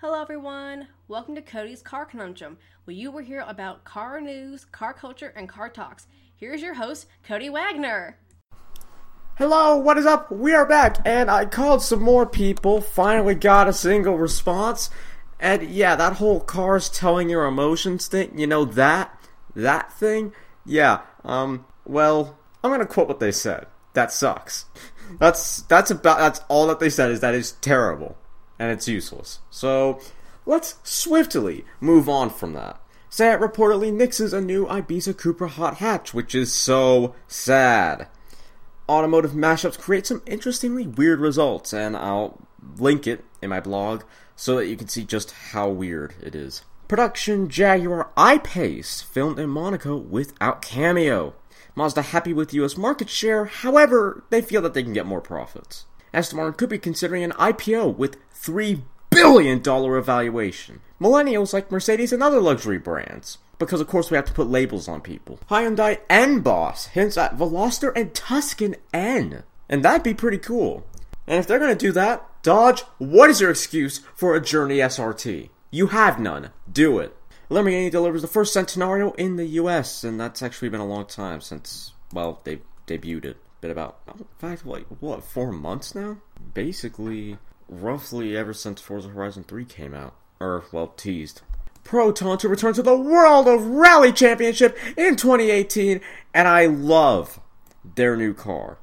Hello, everyone. Welcome to Cody's Car Conundrum, where you will hear about car news, car culture, and car talks. Here's your host, Cody Wagner. Hello, what is up? We are back, and I called some more people, finally got a single response, and yeah, that whole cars telling your emotions thing, you know that? That thing? Yeah, um, well, I'm gonna quote what they said. That sucks. That's, that's about, that's all that they said is that is terrible and it's useless. So let's swiftly move on from that. Seat reportedly nixes a new Ibiza Cupra hot hatch, which is so sad. Automotive mashups create some interestingly weird results, and I'll link it in my blog so that you can see just how weird it is. Production Jaguar I-Pace filmed in Monaco without cameo. Mazda happy with US market share, however, they feel that they can get more profits. Aston Martin could be considering an IPO with $3 billion evaluation. Millennials like Mercedes and other luxury brands. Because of course we have to put labels on people. Hyundai N Boss hints at Veloster and Tucson N. And that'd be pretty cool. And if they're gonna do that, Dodge, what is your excuse for a Journey SRT? You have none. Do it. Lamborghini delivers the first Centenario in the US, and that's actually been a long time since, well, they debuted it. Been about, in fact, like, what, four months now? Basically, roughly ever since Forza Horizon 3 came out. Or, well, teased. Proton to return to the World of Rally Championship in 2018, and I love their new car.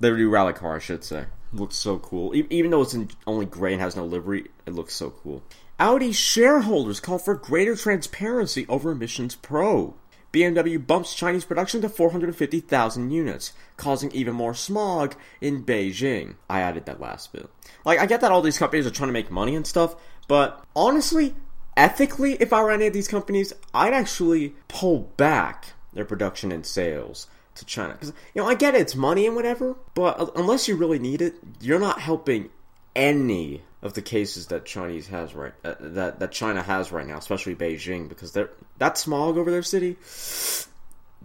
Their new rally car, I should say. looks so cool. E- even though it's in only gray and has no livery, it looks so cool. Audi shareholders call for greater transparency over emissions probe. BMW bumps Chinese production to 450,000 units, causing even more smog in Beijing. I added that last bit. Like, I get that all these companies are trying to make money and stuff, but honestly, ethically, if I were any of these companies, I'd actually pull back their production and sales to China. Because, you know, I get it, it's money and whatever, but unless you really need it, you're not helping any of the cases that Chinese has right uh, that that China has right now, especially Beijing, because they're that smog over their city,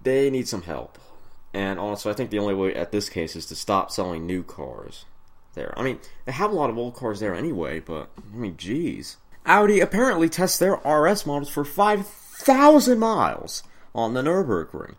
they need some help. And also, I think the only way at this case is to stop selling new cars there. I mean, they have a lot of old cars there anyway, but I mean, geez. Audi apparently tests their RS models for 5,000 miles on the Nürburgring.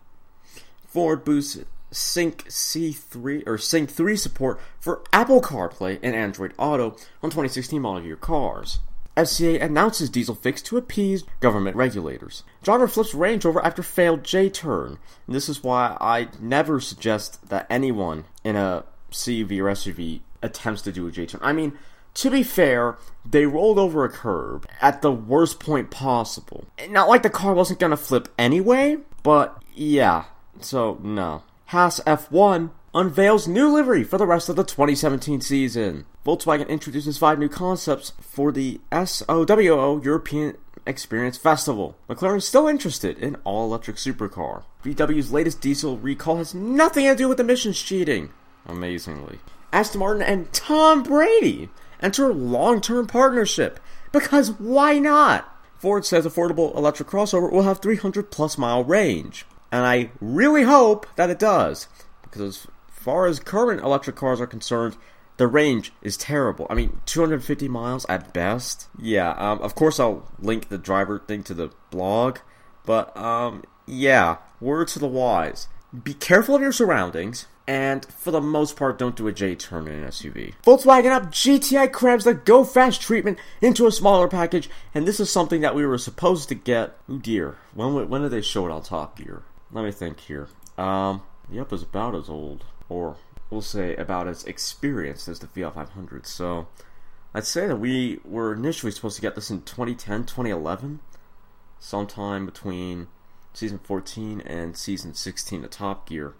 Ford boosts Sync C3 or Sync 3 support for Apple CarPlay and Android Auto on 2016 model year cars. FCA announces diesel fix to appease government regulators. Driver flips Range Rover after failed J-turn. This is why I never suggest that anyone in a CUV or SUV attempts to do a J-turn. I mean, to be fair, they rolled over a curb at the worst point possible. Not like the car wasn't gonna flip anyway, but yeah. So no. Haas F1 unveils new livery for the rest of the 2017 season. Volkswagen introduces five new concepts for the SOWO European Experience Festival. McLaren is still interested in all electric supercar. VW's latest diesel recall has nothing to do with emissions cheating. Amazingly. Aston Martin and Tom Brady enter long term partnership. Because why not? Ford says affordable electric crossover will have 300 plus mile range. And I really hope that it does. Because as far as current electric cars are concerned, the range is terrible. I mean, 250 miles at best. Yeah, um, of course I'll link the driver thing to the blog. But, um, yeah, word to the wise. Be careful of your surroundings, and for the most part, don't do a J turn in an SUV. Volkswagen up GTI crams the Go Fast treatment into a smaller package, and this is something that we were supposed to get. Oh dear, when when did they show it on Top Gear? Let me think here. Um, the Up is about as old, or we'll say about as experienced as the Fiat 500. So I'd say that we were initially supposed to get this in 2010, 2011, sometime between season 14 and season 16 of Top Gear.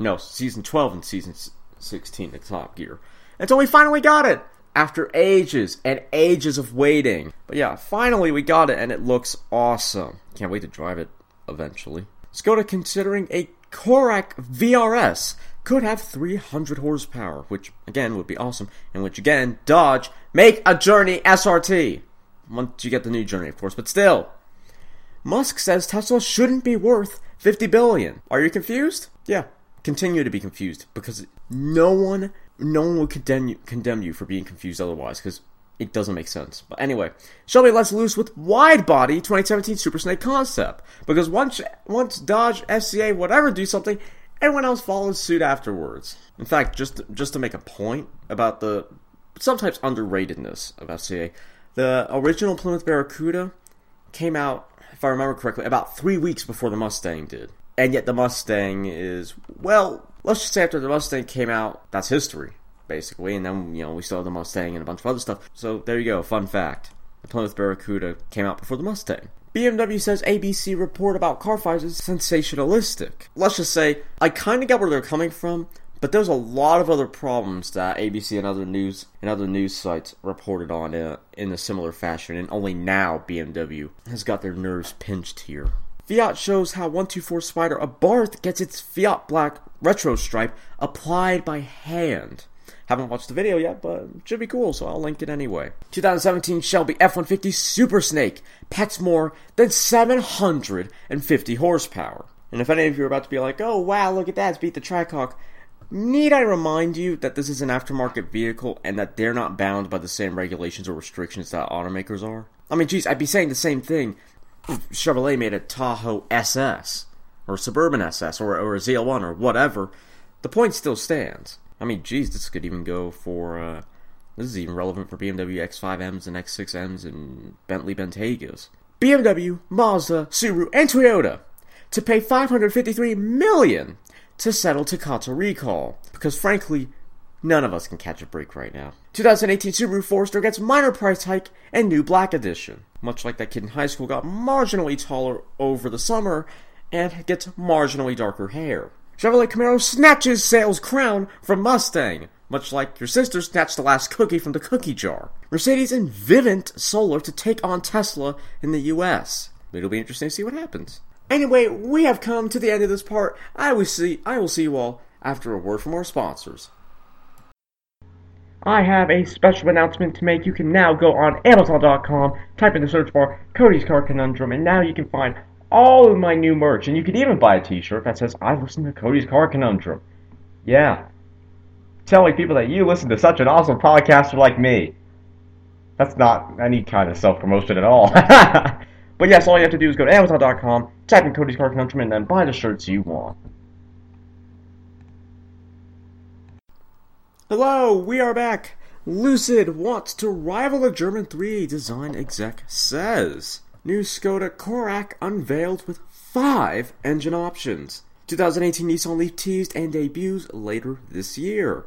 No, season 12 and season 16 of Top Gear. Until we finally got it! After ages and ages of waiting. But yeah, finally we got it and it looks awesome. Can't wait to drive it eventually. Skoda considering a Kodiaq VRS could have 300 horsepower, which again would be awesome, and which again, Dodge, make a Journey SRT. Once you get the new Journey, of course, but still. Musk says Tesla shouldn't be worth 50 billion. Are you confused? Yeah, continue to be confused because no one, no one will condemn you, condemn you for being confused otherwise. Because it doesn't make sense. But anyway, Shelby lets loose with wide body 2017 Super Snake concept because once once Dodge, FCA, whatever do something, everyone else follows suit afterwards. In fact, just just to make a point about the sometimes underratedness of FCA, the original Plymouth Barracuda came out, if I remember correctly, about three weeks before the Mustang did. And yet the Mustang is, well, let's just say after the Mustang came out, that's history, basically. And then, you know, we still have the Mustang and a bunch of other stuff. So there you go, fun fact. The Plymouth Barracuda came out before the Mustang. BMW says ABC report about car fires is sensationalistic. Let's just say, I kind of get where they're coming from, but there's a lot of other problems that ABC and other news and other news sites reported on in a, in a similar fashion, and only now BMW has got their nerves pinched here. Fiat shows how 124 Spider Abarth gets its Fiat Black retro stripe applied by hand. Haven't watched the video yet, but should be cool, so I'll link it anyway. 2017 Shelby F-150 Super Snake packs more than 750 horsepower. And if any of you are about to be like, oh wow, look at that, it's beat the Trackhawk, Need I remind you that this is an aftermarket vehicle and that they're not bound by the same regulations or restrictions that automakers are? I mean, geez, I'd be saying the same thing if Chevrolet made a Tahoe SS, or Suburban SS, or, or a ZL1, or whatever. The point still stands. I mean, geez, this could even go for, uh, this is even relevant for BMW X5Ms and X6Ms and Bentley Bentaygas. BMW, Mazda, Subaru, and Toyota to pay 553 million to settle Takata recall, because frankly, none of us can catch a break right now. 2018 Subaru Forester gets minor price hike and new black edition. Much like that kid in high school got marginally taller over the summer and gets marginally darker hair. Chevrolet Camaro snatches sales crown from Mustang, much like your sister snatched the last cookie from the cookie jar. Mercedes and Vivint Solar to take on Tesla in the US. It'll be interesting to see what happens. Anyway, we have come to the end of this part. I will see I will see you all after a word from our sponsors. I have a special announcement to make. You can now go on Amazon.com, type in the search bar Cody's Car Conundrum, and now you can find all of my new merch. And you can even buy a t shirt that says, I listen to Cody's Car Conundrum. Yeah. Telling people that you listen to such an awesome podcaster like me. That's not any kind of self promotion at all. But yes, all you have to do is go to Amazon.com, type in Cody's Car Conundrum, and then buy the shirts you want. Hello, we are back. Lucid wants to rival a German 3 design exec says. New Skoda Kodiaq unveiled with five engine options. 2018 Nissan Leaf teased and debuts later this year.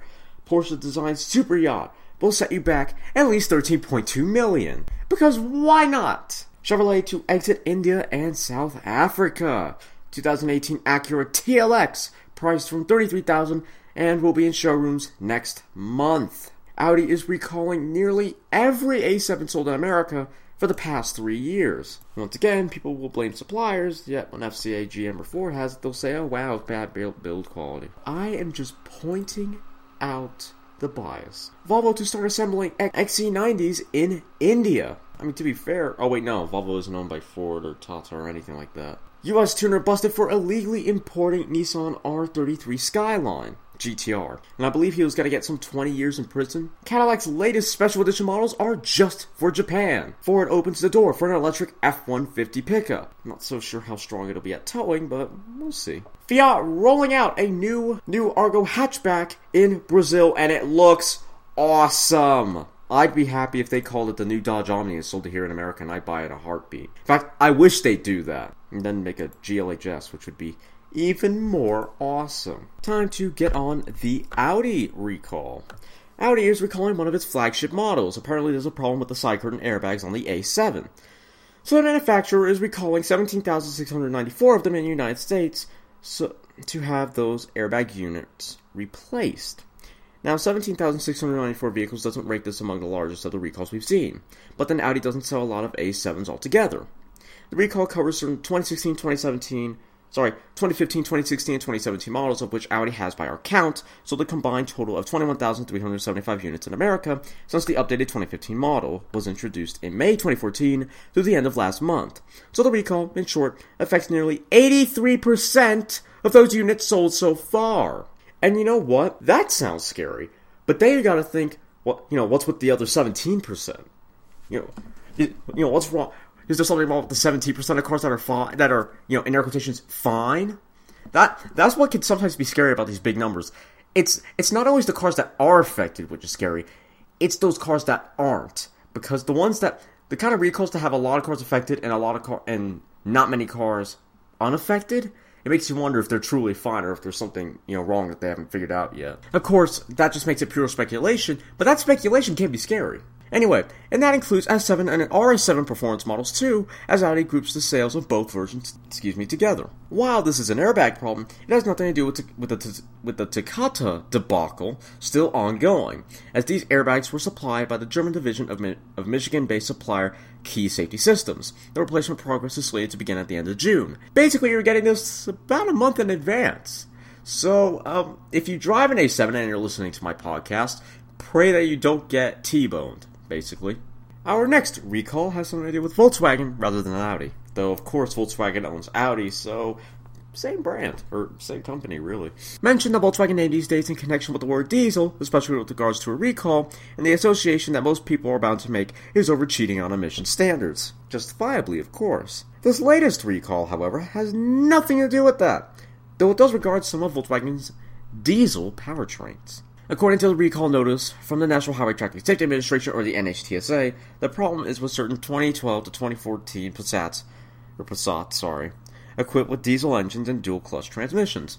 Porsche designed super yacht will set you back at least 13.2 million. Because why not? Chevrolet to exit India and South Africa. 2018 Acura TLX priced from 33,000 and will be in showrooms next month. Audi is recalling nearly every A7 sold in America for the past three years. Once again, people will blame suppliers, yet when FCA, GM, or Ford has it, they'll say, oh wow, bad build quality. I am just pointing out the bias. Volvo to start assembling XC90s in India. I mean, to be fair, oh wait, no, Volvo isn't owned by Ford or Tata or anything like that. U.S. tuner busted for illegally importing Nissan R33 Skyline. GTR, and I believe he was going to get some 20 years in prison. Cadillac's latest special edition models are just for Japan. Ford opens the door for an electric F 150 pickup. Not so sure how strong it'll be at towing, but we'll see. Fiat rolling out a new, new Argo hatchback in Brazil, and it looks awesome. I'd be happy if they called it the new Dodge Omni and sold it here in America, and I'd buy it in a heartbeat. In fact, I wish they'd do that. And then make a GLHS, which would be even more awesome. Time to get on the Audi recall. Audi is recalling one of its flagship models. Apparently, there's a problem with the side curtain airbags on the A7. So the manufacturer is recalling 17,694 of them in the United States so, to have those airbag units replaced. Now, 17,694 vehicles doesn't rank this among the largest of the recalls we've seen, but then Audi doesn't sell a lot of A7s altogether. The recall covers from 2016 2017, sorry, 2015, 2016, and 2017 models, of which Audi has by our count, sold a combined total of 21,375 units in America since the updated 2015 model was introduced in May 2014 through the end of last month. So the recall, in short, affects nearly 83% of those units sold so far. And you know what? That sounds scary. But then you gotta think, what you know, what's with the other 17%? you know, you know what's wrong? Is there something wrong with the seventeen percent of cars that are fine, that are you know in air quotations fine? That that's what can sometimes be scary about these big numbers. It's it's not always the cars that are affected which is scary. It's those cars that aren't because the ones that the kind of recalls that have a lot of cars affected and a lot of car and not many cars unaffected it makes you wonder if they're truly fine or if there's something you know wrong that they haven't figured out yet. Of course, that just makes it pure speculation, but that speculation can be scary. Anyway, and that includes S7 and RS7 performance models too, as Audi groups the sales of both versions, excuse me, together. While this is an airbag problem, it has nothing to do with, with, the, with the Takata debacle still ongoing, as these airbags were supplied by the German division of, of Michigan-based supplier Key Safety Systems. The replacement progress is slated to begin at the end of June. Basically, you're getting this about a month in advance. So, um, if you drive an A7 and you're listening to my podcast, pray that you don't get T-boned basically. Our next recall has something to do with Volkswagen rather than Audi. Though, of course, Volkswagen owns Audi, so same brand, or same company, really. Mention the Volkswagen name these days in connection with the word diesel, especially with regards to a recall, and the association that most people are bound to make is over cheating on emission standards. Justifiably, of course. This latest recall, however, has nothing to do with that, though it does regard some of Volkswagen's diesel powertrains. According to the recall notice from the National Highway Traffic Safety Administration, or the NHTSA, the problem is with certain 2012 to 2014 Passats, or Passat, sorry, equipped with diesel engines and dual clutch transmissions.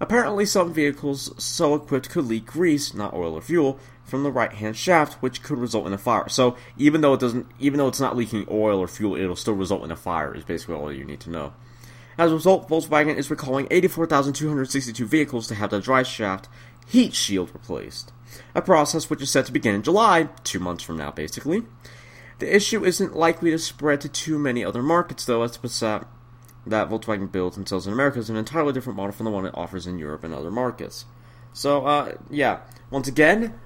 Apparently, some vehicles so equipped could leak grease, not oil or fuel, from the right-hand shaft, which could result in a fire. So, even though it doesn't, even though it's not leaking oil or fuel, it'll still result in a fire. Is basically all you need to know. As a result, Volkswagen is recalling 84,262 vehicles to have the drive shaft heat shield replaced. A process which is set to begin in July, two months from now, basically. The issue isn't likely to spread to too many other markets, though, as the Passat that Volkswagen builds and sells in America is an entirely different model from the one it offers in Europe and other markets. So, uh, yeah. Once again,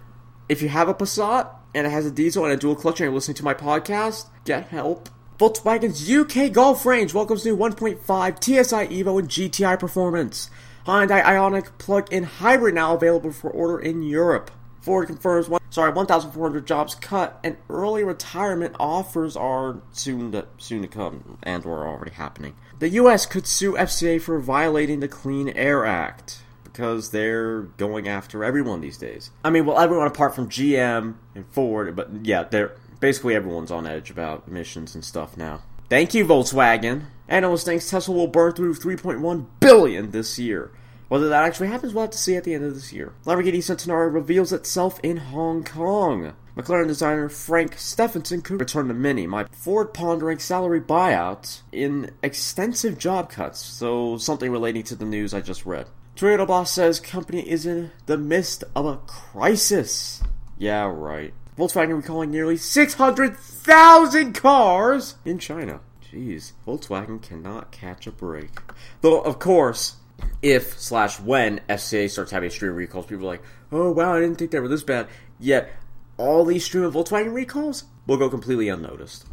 if you have a Passat and it has a diesel and a dual clutch and you're listening to my podcast, get help. Volkswagen's UK Golf range welcomes new 1.5 TSI Evo and GTI performance. Hyundai Ioniq plug-in hybrid now available for order in Europe. Ford confirms one, sorry 1,400 jobs cut, and early retirement offers are soon to soon to come and are already happening. The U.S. could sue FCA for violating the Clean Air Act because they're going after everyone these days. I mean, well, everyone apart from GM and Ford, but yeah, they're basically everyone's on edge about emissions and stuff now. Thank you, Volkswagen. Analyst thinks Tesla will burn through 3.1 billion this year. Whether that actually happens, we'll have to see at the end of this year. Lamborghini Centenario reveals itself in Hong Kong. McLaren designer Frank Stephenson could return to Mini. My Ford pondering salary buyouts in extensive job cuts, so something relating to the news I just read. Toyota boss says company is in the midst of a crisis. Yeah, right. Volkswagen recalling nearly 600,000 cars in China. Jeez, Volkswagen cannot catch a break. Though, of course, if slash when FCA starts having stream recalls, people are like, oh wow, I didn't think they were this bad. Yet, all these stream of Volkswagen recalls will go completely unnoticed.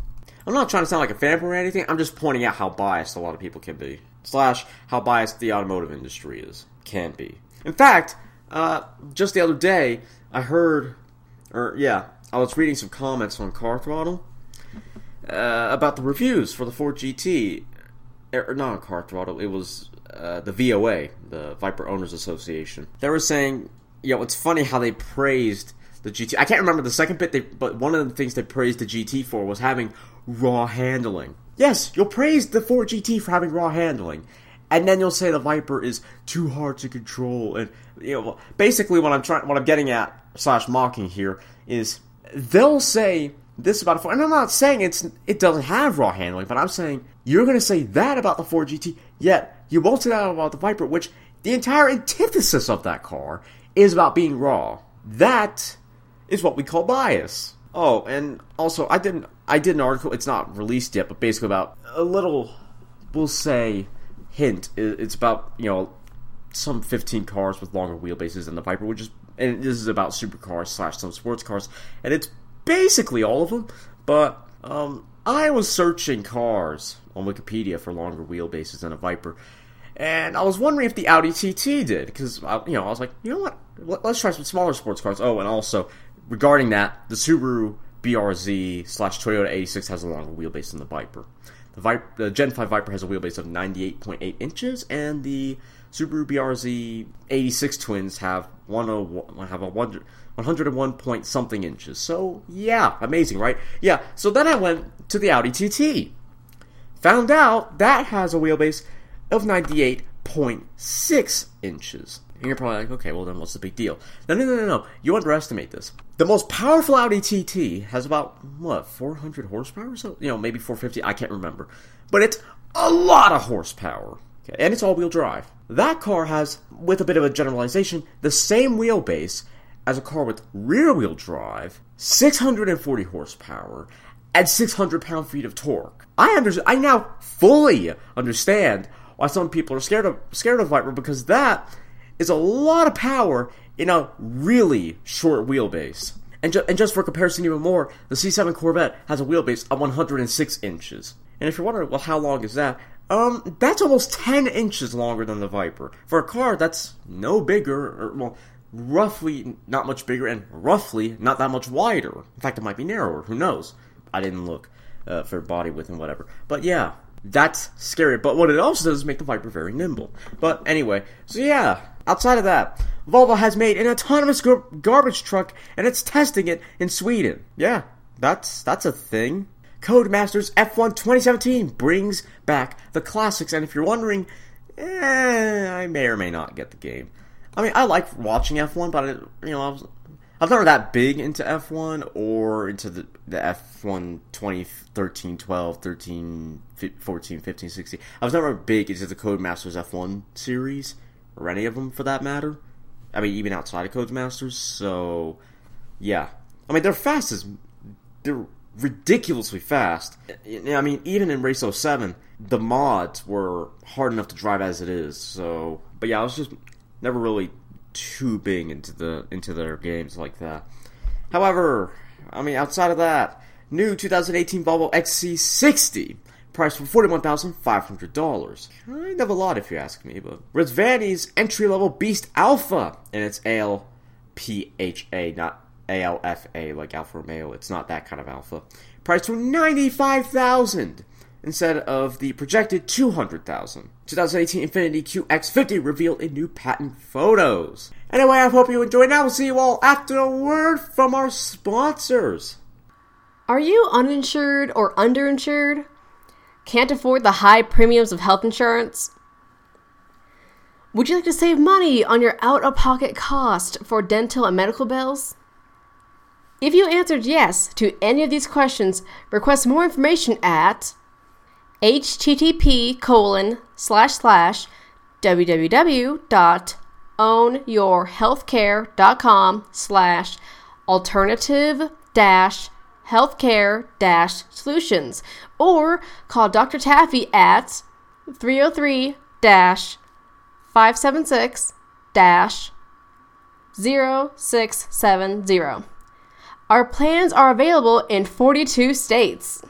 I'm not trying to sound like a fanboy or anything, I'm just pointing out how biased a lot of people can be. Slash, how biased the automotive industry is. Can be. In fact, uh, just the other day, I heard, or yeah, I was reading some comments on Car Throttle uh, about the reviews for the Ford GT. Or not Car Throttle, it was uh, the VOA, the Viper Owners Association. They were saying, you know, it's funny how they praised the GT. I can't remember the second bit, they, but one of the things they praised the GT for was having raw handling. Yes, you'll praise the Ford GT for having raw handling, and then you'll say the Viper is too hard to control. And you know, basically, what I'm trying, what I'm getting at slash mocking here is they'll say this about a four. and I'm not saying it's it doesn't have raw handling, but I'm saying you're going to say that about the Ford GT, yet you won't say that about the Viper, which the entire antithesis of that car is about being raw. That is what we call bias. Oh, and also I didn't I did an article. It's not released yet, but basically about a little, we'll say, hint. It's about you know some 15 cars with longer wheelbases than the Viper, which is and this is about supercars slash some sports cars, and it's basically all of them. But um, I was searching cars on Wikipedia for longer wheelbases than a Viper, and I was wondering if the Audi TT did because you know I was like, you know what, let's try some smaller sports cars. Oh, and also regarding that, the Subaru BRZ slash Toyota 86 has a longer wheelbase than the Viper. The, Viper, the Gen 5 Viper has a wheelbase of 98.8 inches, and the Subaru BRZ 86 twins have Oh one have a 101 point something inches. So yeah, amazing, right? Yeah. So then I went to the Audi TT. Found out that has a wheelbase of 98.6 inches. And you're probably like, okay, well then what's the big deal? No, no, no, no, no. You underestimate this. The most powerful Audi TT has about what 400 horsepower or so. You know, maybe 450. I can't remember, but it's a lot of horsepower. Okay, and it's all-wheel drive. That car has, with a bit of a generalization, the same wheelbase as a car with rear-wheel drive, 640 horsepower, and 600 pound-feet of torque. I under, I now fully understand why some people are scared of scared of Viper because that is a lot of power in a really short wheelbase. And, ju- and just for comparison even more, the C7 Corvette has a wheelbase of 106 inches. And if you're wondering, well, how long is that? Um, that's almost 10 inches longer than the Viper. For a car that's no bigger, or, well, roughly not much bigger, and roughly not that much wider. In fact, it might be narrower. Who knows? I didn't look uh, for body width and whatever. But yeah, that's scary. But what it also does is make the Viper very nimble. But anyway, so yeah, outside of that, Volvo has made an autonomous gar- garbage truck and it's testing it in Sweden. Yeah, that's that's a thing. Codemasters F1 2017 brings back the classics, and if you're wondering, eh, I may or may not get the game. I mean, I like watching F1, but I, you know, I was, I was never that big into F1 or into the, the F1 2013, 12, 13, 14, 15, 16. I was never big into the Codemasters F1 series, or any of them for that matter. I mean, even outside of Codemasters, so yeah. I mean, they're fast as. They're ridiculously fast. I mean, even in Race 07, the mods were hard enough to drive as it is. So, but yeah, I was just never really too big into the into their games like that. However, I mean, outside of that, new 2018 Volvo XC60 priced for $41,500. Kind of a lot if you ask me, but Rezvani's entry-level Beast Alpha and it's ALPHA, not ALFA like Alfa Romeo. It's not that kind of Alpha. Priced for 95000 instead of the projected 200,000. 2018 Infiniti QX50 revealed in new patent photos. Anyway, I hope you enjoyed. Now we'll see you all after a word from our sponsors. Are you uninsured or underinsured? Can't afford the high premiums of health insurance? Would you like to save money on your out of pocket cost for dental and medical bills? If you answered yes to any of these questions, request more information at http colon slash slash www.ownyourhealthcare.com slash alternative dash healthcare dash solutions or call Dr. Taffy at 303 dash 576 dash 0670. Our plans are available in 42 states.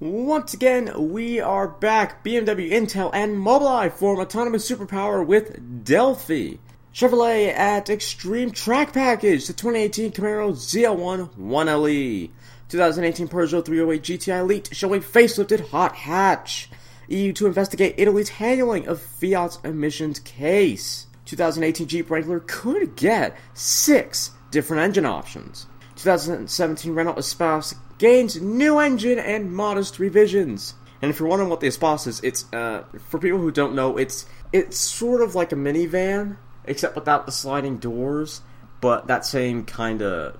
Once again, we are back. BMW, Intel, and Mobileye form autonomous superpower with Delphi. Chevrolet at Extreme Track Package, the 2018 Camaro ZL1 1LE. 2018 Peugeot 308 GTI Elite showing facelifted hot hatch. EU to investigate Italy's handling of Fiat's emissions case. 2018 Jeep Wrangler could get six different engine options. 2017 Renault Espace gains new engine and modest revisions. And if you're wondering what the Espace is, it's uh, for people who don't know, it's it's sort of like a minivan, except without the sliding doors, but that same kind of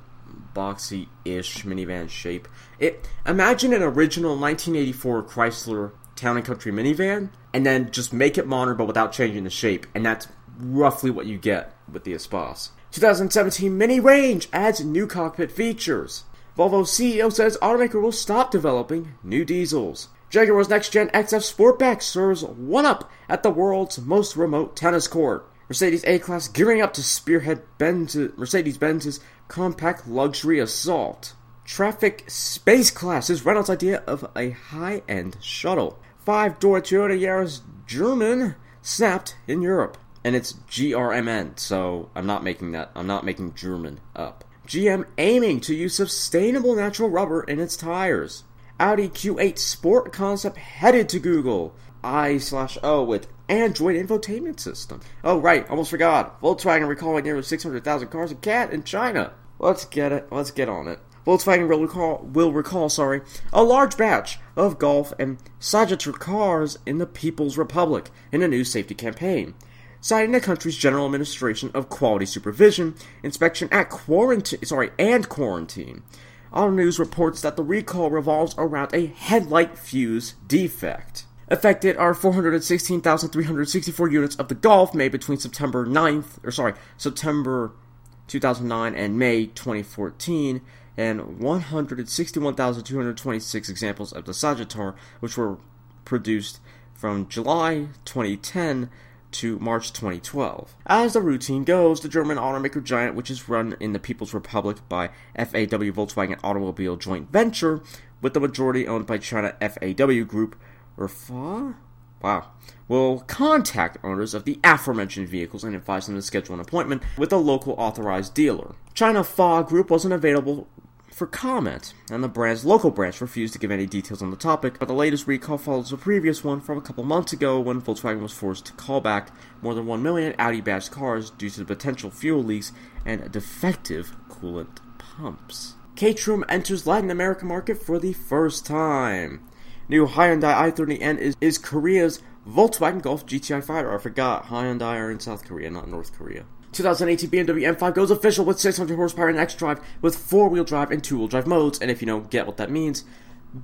boxy-ish minivan shape. It imagine an original 1984 Chrysler Town and Country minivan, and then just make it modern but without changing the shape, and that's roughly what you get with the Espace. 2017 Mini Range adds new cockpit features. Volvo CEO says automaker will stop developing new diesels. Jaguar's next gen XF Sportback serves one up at the world's most remote tennis court. Mercedes A Class gearing up to spearhead Benz, Mercedes Benz's compact luxury assault. Trafic Space Class is Renault's idea of a high end shuttle. Five door Toyota Yaris German snapped in Europe and it's GRMN, so I'm not making that. I'm not making German up. GM aiming to use sustainable natural rubber in its tires. Audi Q8 Sport concept headed to Google. I slash O with Android infotainment system. Oh, right, almost forgot. Volkswagen recalling nearly 600,000 cars and cat in China. Let's get it. Let's get on it. Volkswagen will recall, will recall, sorry, a large batch of Golf and Sagitar cars in the People's Republic in a new safety campaign, citing the country's General Administration of Quality Supervision inspection at quarantine, sorry, and quarantine. Auto News reports that the recall revolves around a headlight fuse defect. Affected are 416,364 units of the Golf made between September 9th, or sorry, September 2009 and May 2014, and 161,226 examples of the Sagitar, which were produced from July 2010 to March 2012. As the routine goes, the German automaker giant, which is run in the People's Republic by FAW Volkswagen Automobile joint venture, with the majority owned by China FAW Group, or FA? Wow. Will contact owners of the aforementioned vehicles and advise them to schedule an appointment with a local authorized dealer. China FA Group wasn't available for comment, and the brand's local branch refused to give any details on the topic, but the latest recall follows a previous one from a couple months ago when Volkswagen was forced to call back more than 1 million Audi badged cars due to the potential fuel leaks and defective coolant pumps. Caterham enters Latin American market for the first time. New Hyundai i30N is, is Korea's Volkswagen Golf GTI fighter. I forgot Hyundai are in South Korea, not North Korea. 2018 BMW M5 goes official with 600 horsepower and xDrive with four-wheel drive and two-wheel drive modes. And if you don't get what that means,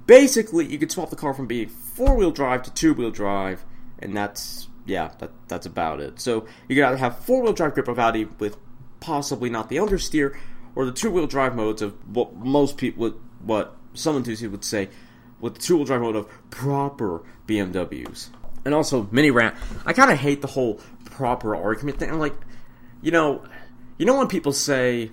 basically you could swap the car from being four-wheel drive to two-wheel drive, and that's yeah, that that's about it. So you could either have four-wheel drive grip of Audi with possibly not the understeer, or the two-wheel drive modes of what most people, what some enthusiasts would say, with the two-wheel drive mode of proper BMWs. And also mini rant. I kind of hate the whole proper argument thing. I'm like you know, you know when people say,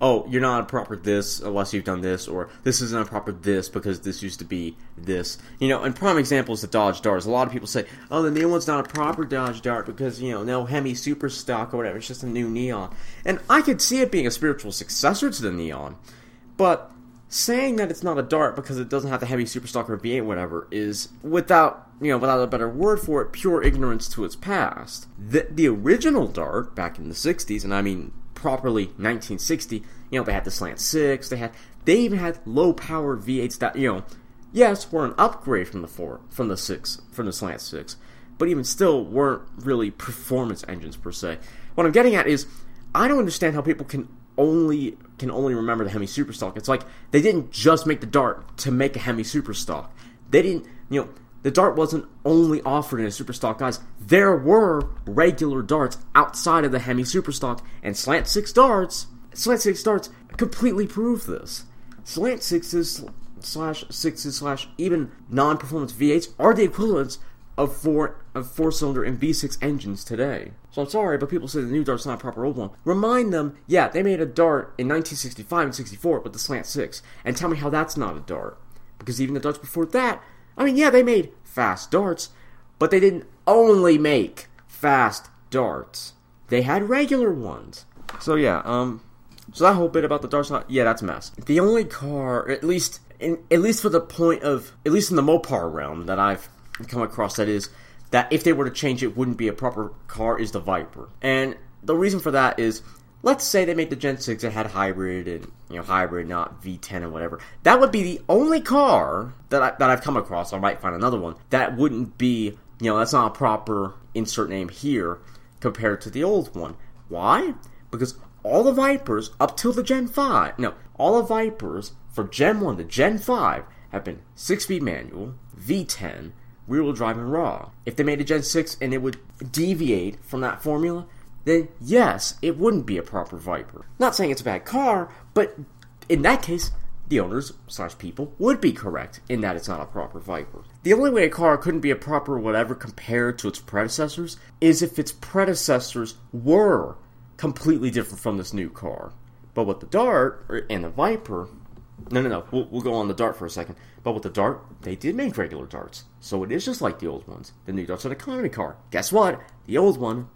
"Oh, you're not a proper this unless you've done this," or "This isn't a proper this because this used to be this." You know, and prime example is the Dodge Dart. A lot of people say, "Oh, the new one's not a proper Dodge Dart because you know no Hemi Super Stock or whatever. It's just a new Neon." And I could see it being a spiritual successor to the Neon, but saying that it's not a dart because it doesn't have the heavy superstock or V8 whatever is without you know without a better word for it pure ignorance to its past the, the original dart back in the 60s and i mean properly 1960 you know they had the slant 6 they had they even had low power v8s that you know yes were an upgrade from the 4 from the 6 from the slant 6 but even still weren't really performance engines per se what i'm getting at is i don't understand how people can only can only remember the Hemi Superstock. It's like they didn't just make the Dart to make a Hemi Superstock. They didn't, you know, the Dart wasn't only offered in a Superstock, guys. There were regular darts outside of the Hemi Superstock, and Slant Six darts, Slant Six darts completely prove this. Slant Sixes slash sixes slash even non-performance V8s are the equivalents of four of four cylinder and V6 engines today. So I'm sorry, but people say the new Dart's not a proper old one. Remind them, yeah, they made a Dart in 1965 and 64 with the Slant 6, and tell me how that's not a Dart. Because even the Darts before that, I mean, yeah, they made fast darts, but they didn't only make fast darts. They had regular ones. So yeah, um, so that whole bit about the darts, not yeah, that's a mess. The only car, at least, in, at least for the point of, at least in the Mopar realm that I've come across that is that if they were to change it wouldn't be a proper car is the Viper. And the reason for that is let's say they made the Gen 6 that had hybrid and you know hybrid not V10 and whatever. That would be the only car that I, that I've come across. I might find another one that wouldn't be you know that's not a proper insert name here compared to the old one. Why? Because all the Vipers up till the Gen 5, no, all the Vipers from Gen 1 to Gen 5 have been 6-speed manual, V10, rear wheel drive and raw. If they made a Gen 6 and it would deviate from that formula, then yes, it wouldn't be a proper Viper. Not saying it's a bad car, but in that case, the owners slash people would be correct in that it's not a proper Viper. The only way a car couldn't be a proper whatever compared to its predecessors is if its predecessors were completely different from this new car. But with the Dart and the Viper, no, no, no. We'll, we'll go on the Dart for a second. But with the Dart, they did make regular darts. So it is just like the old ones. The new Dart's an economy car. Guess what? The old one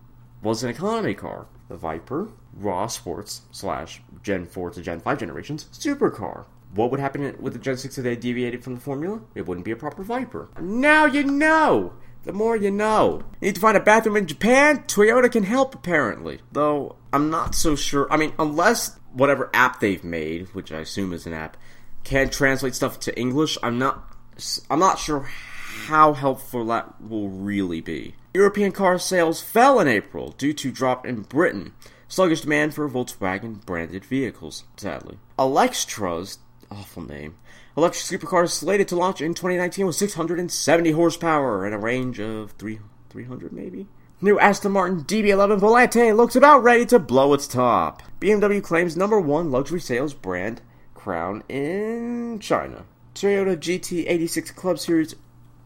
was an economy car. The Viper, Raw Sports slash Gen 4 to Gen 5 generations supercar. What would happen with the Gen 6 if they deviated from the formula? It wouldn't be a proper Viper. Now you know! The more you know. You need to find a bathroom in Japan? Toyota can help, apparently. Though, I'm not so sure. I mean, unless whatever app they've made, which I assume is an app, can translate stuff to English, I'm not. I'm not sure how helpful that will really be. European car sales fell in April due to drop in Britain. Sluggish demand for Volkswagen branded vehicles, sadly. Elextra's awful name Electric supercar slated to launch in 2019 with 670 horsepower and a range of 3, 300 maybe? New Aston Martin DB11 Volante looks about ready to blow its top. BMW claims number one luxury sales brand crown in China. Toyota GT86 Club Series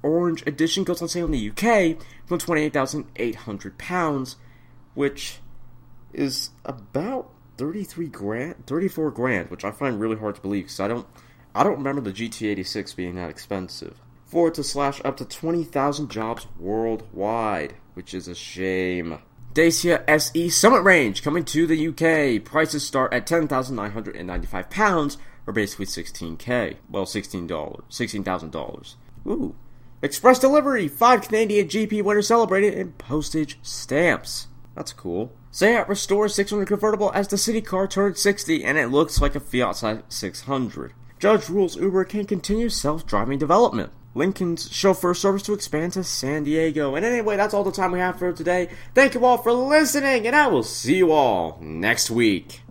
Orange Edition goes on sale in the UK for £28,800, which is about 33 grand, 34 grand, which I find really hard to believe because I don't I don't remember the GT86 being that expensive. Ford to slash up to 20,000 jobs worldwide, which is a shame. Dacia SE Summit Range coming to the UK. Prices start at £10,995, or basically 16k. Well, $16, $16,000. Ooh. Express delivery, 5 Canadian GP winners celebrated in postage stamps. That's cool. Seat restores 600 convertible as the city car turned 60 and it looks like a Fiat 600. Judge rules Uber can continue self driving development. Lincoln's chauffeur service to expand to San Diego. And anyway, that's all the time we have for today. Thank you all for listening, and I will see you all next week.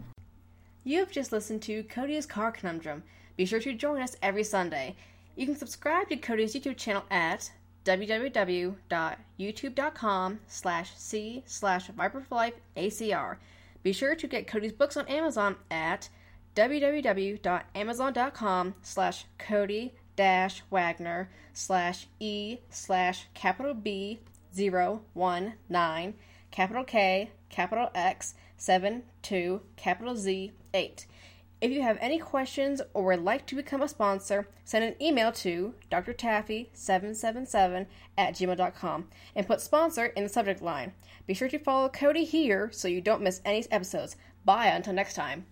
You have just listened to Cody's Car Conundrum. Be sure to join us every Sunday. You can subscribe to Cody's YouTube channel at www.youtube.com slash c slash viperforlifeacr. Be sure to get Cody's books on Amazon at www.amazon.com slash Cody dash Wagner slash E slash capital B zero one nine capital K capital X seven two capital Z eight. If you have any questions or would like to become a sponsor, send an email to drtaffy777 at gmail.com and put sponsor in the subject line. Be sure to follow Cody here so you don't miss any episodes. Bye until next time.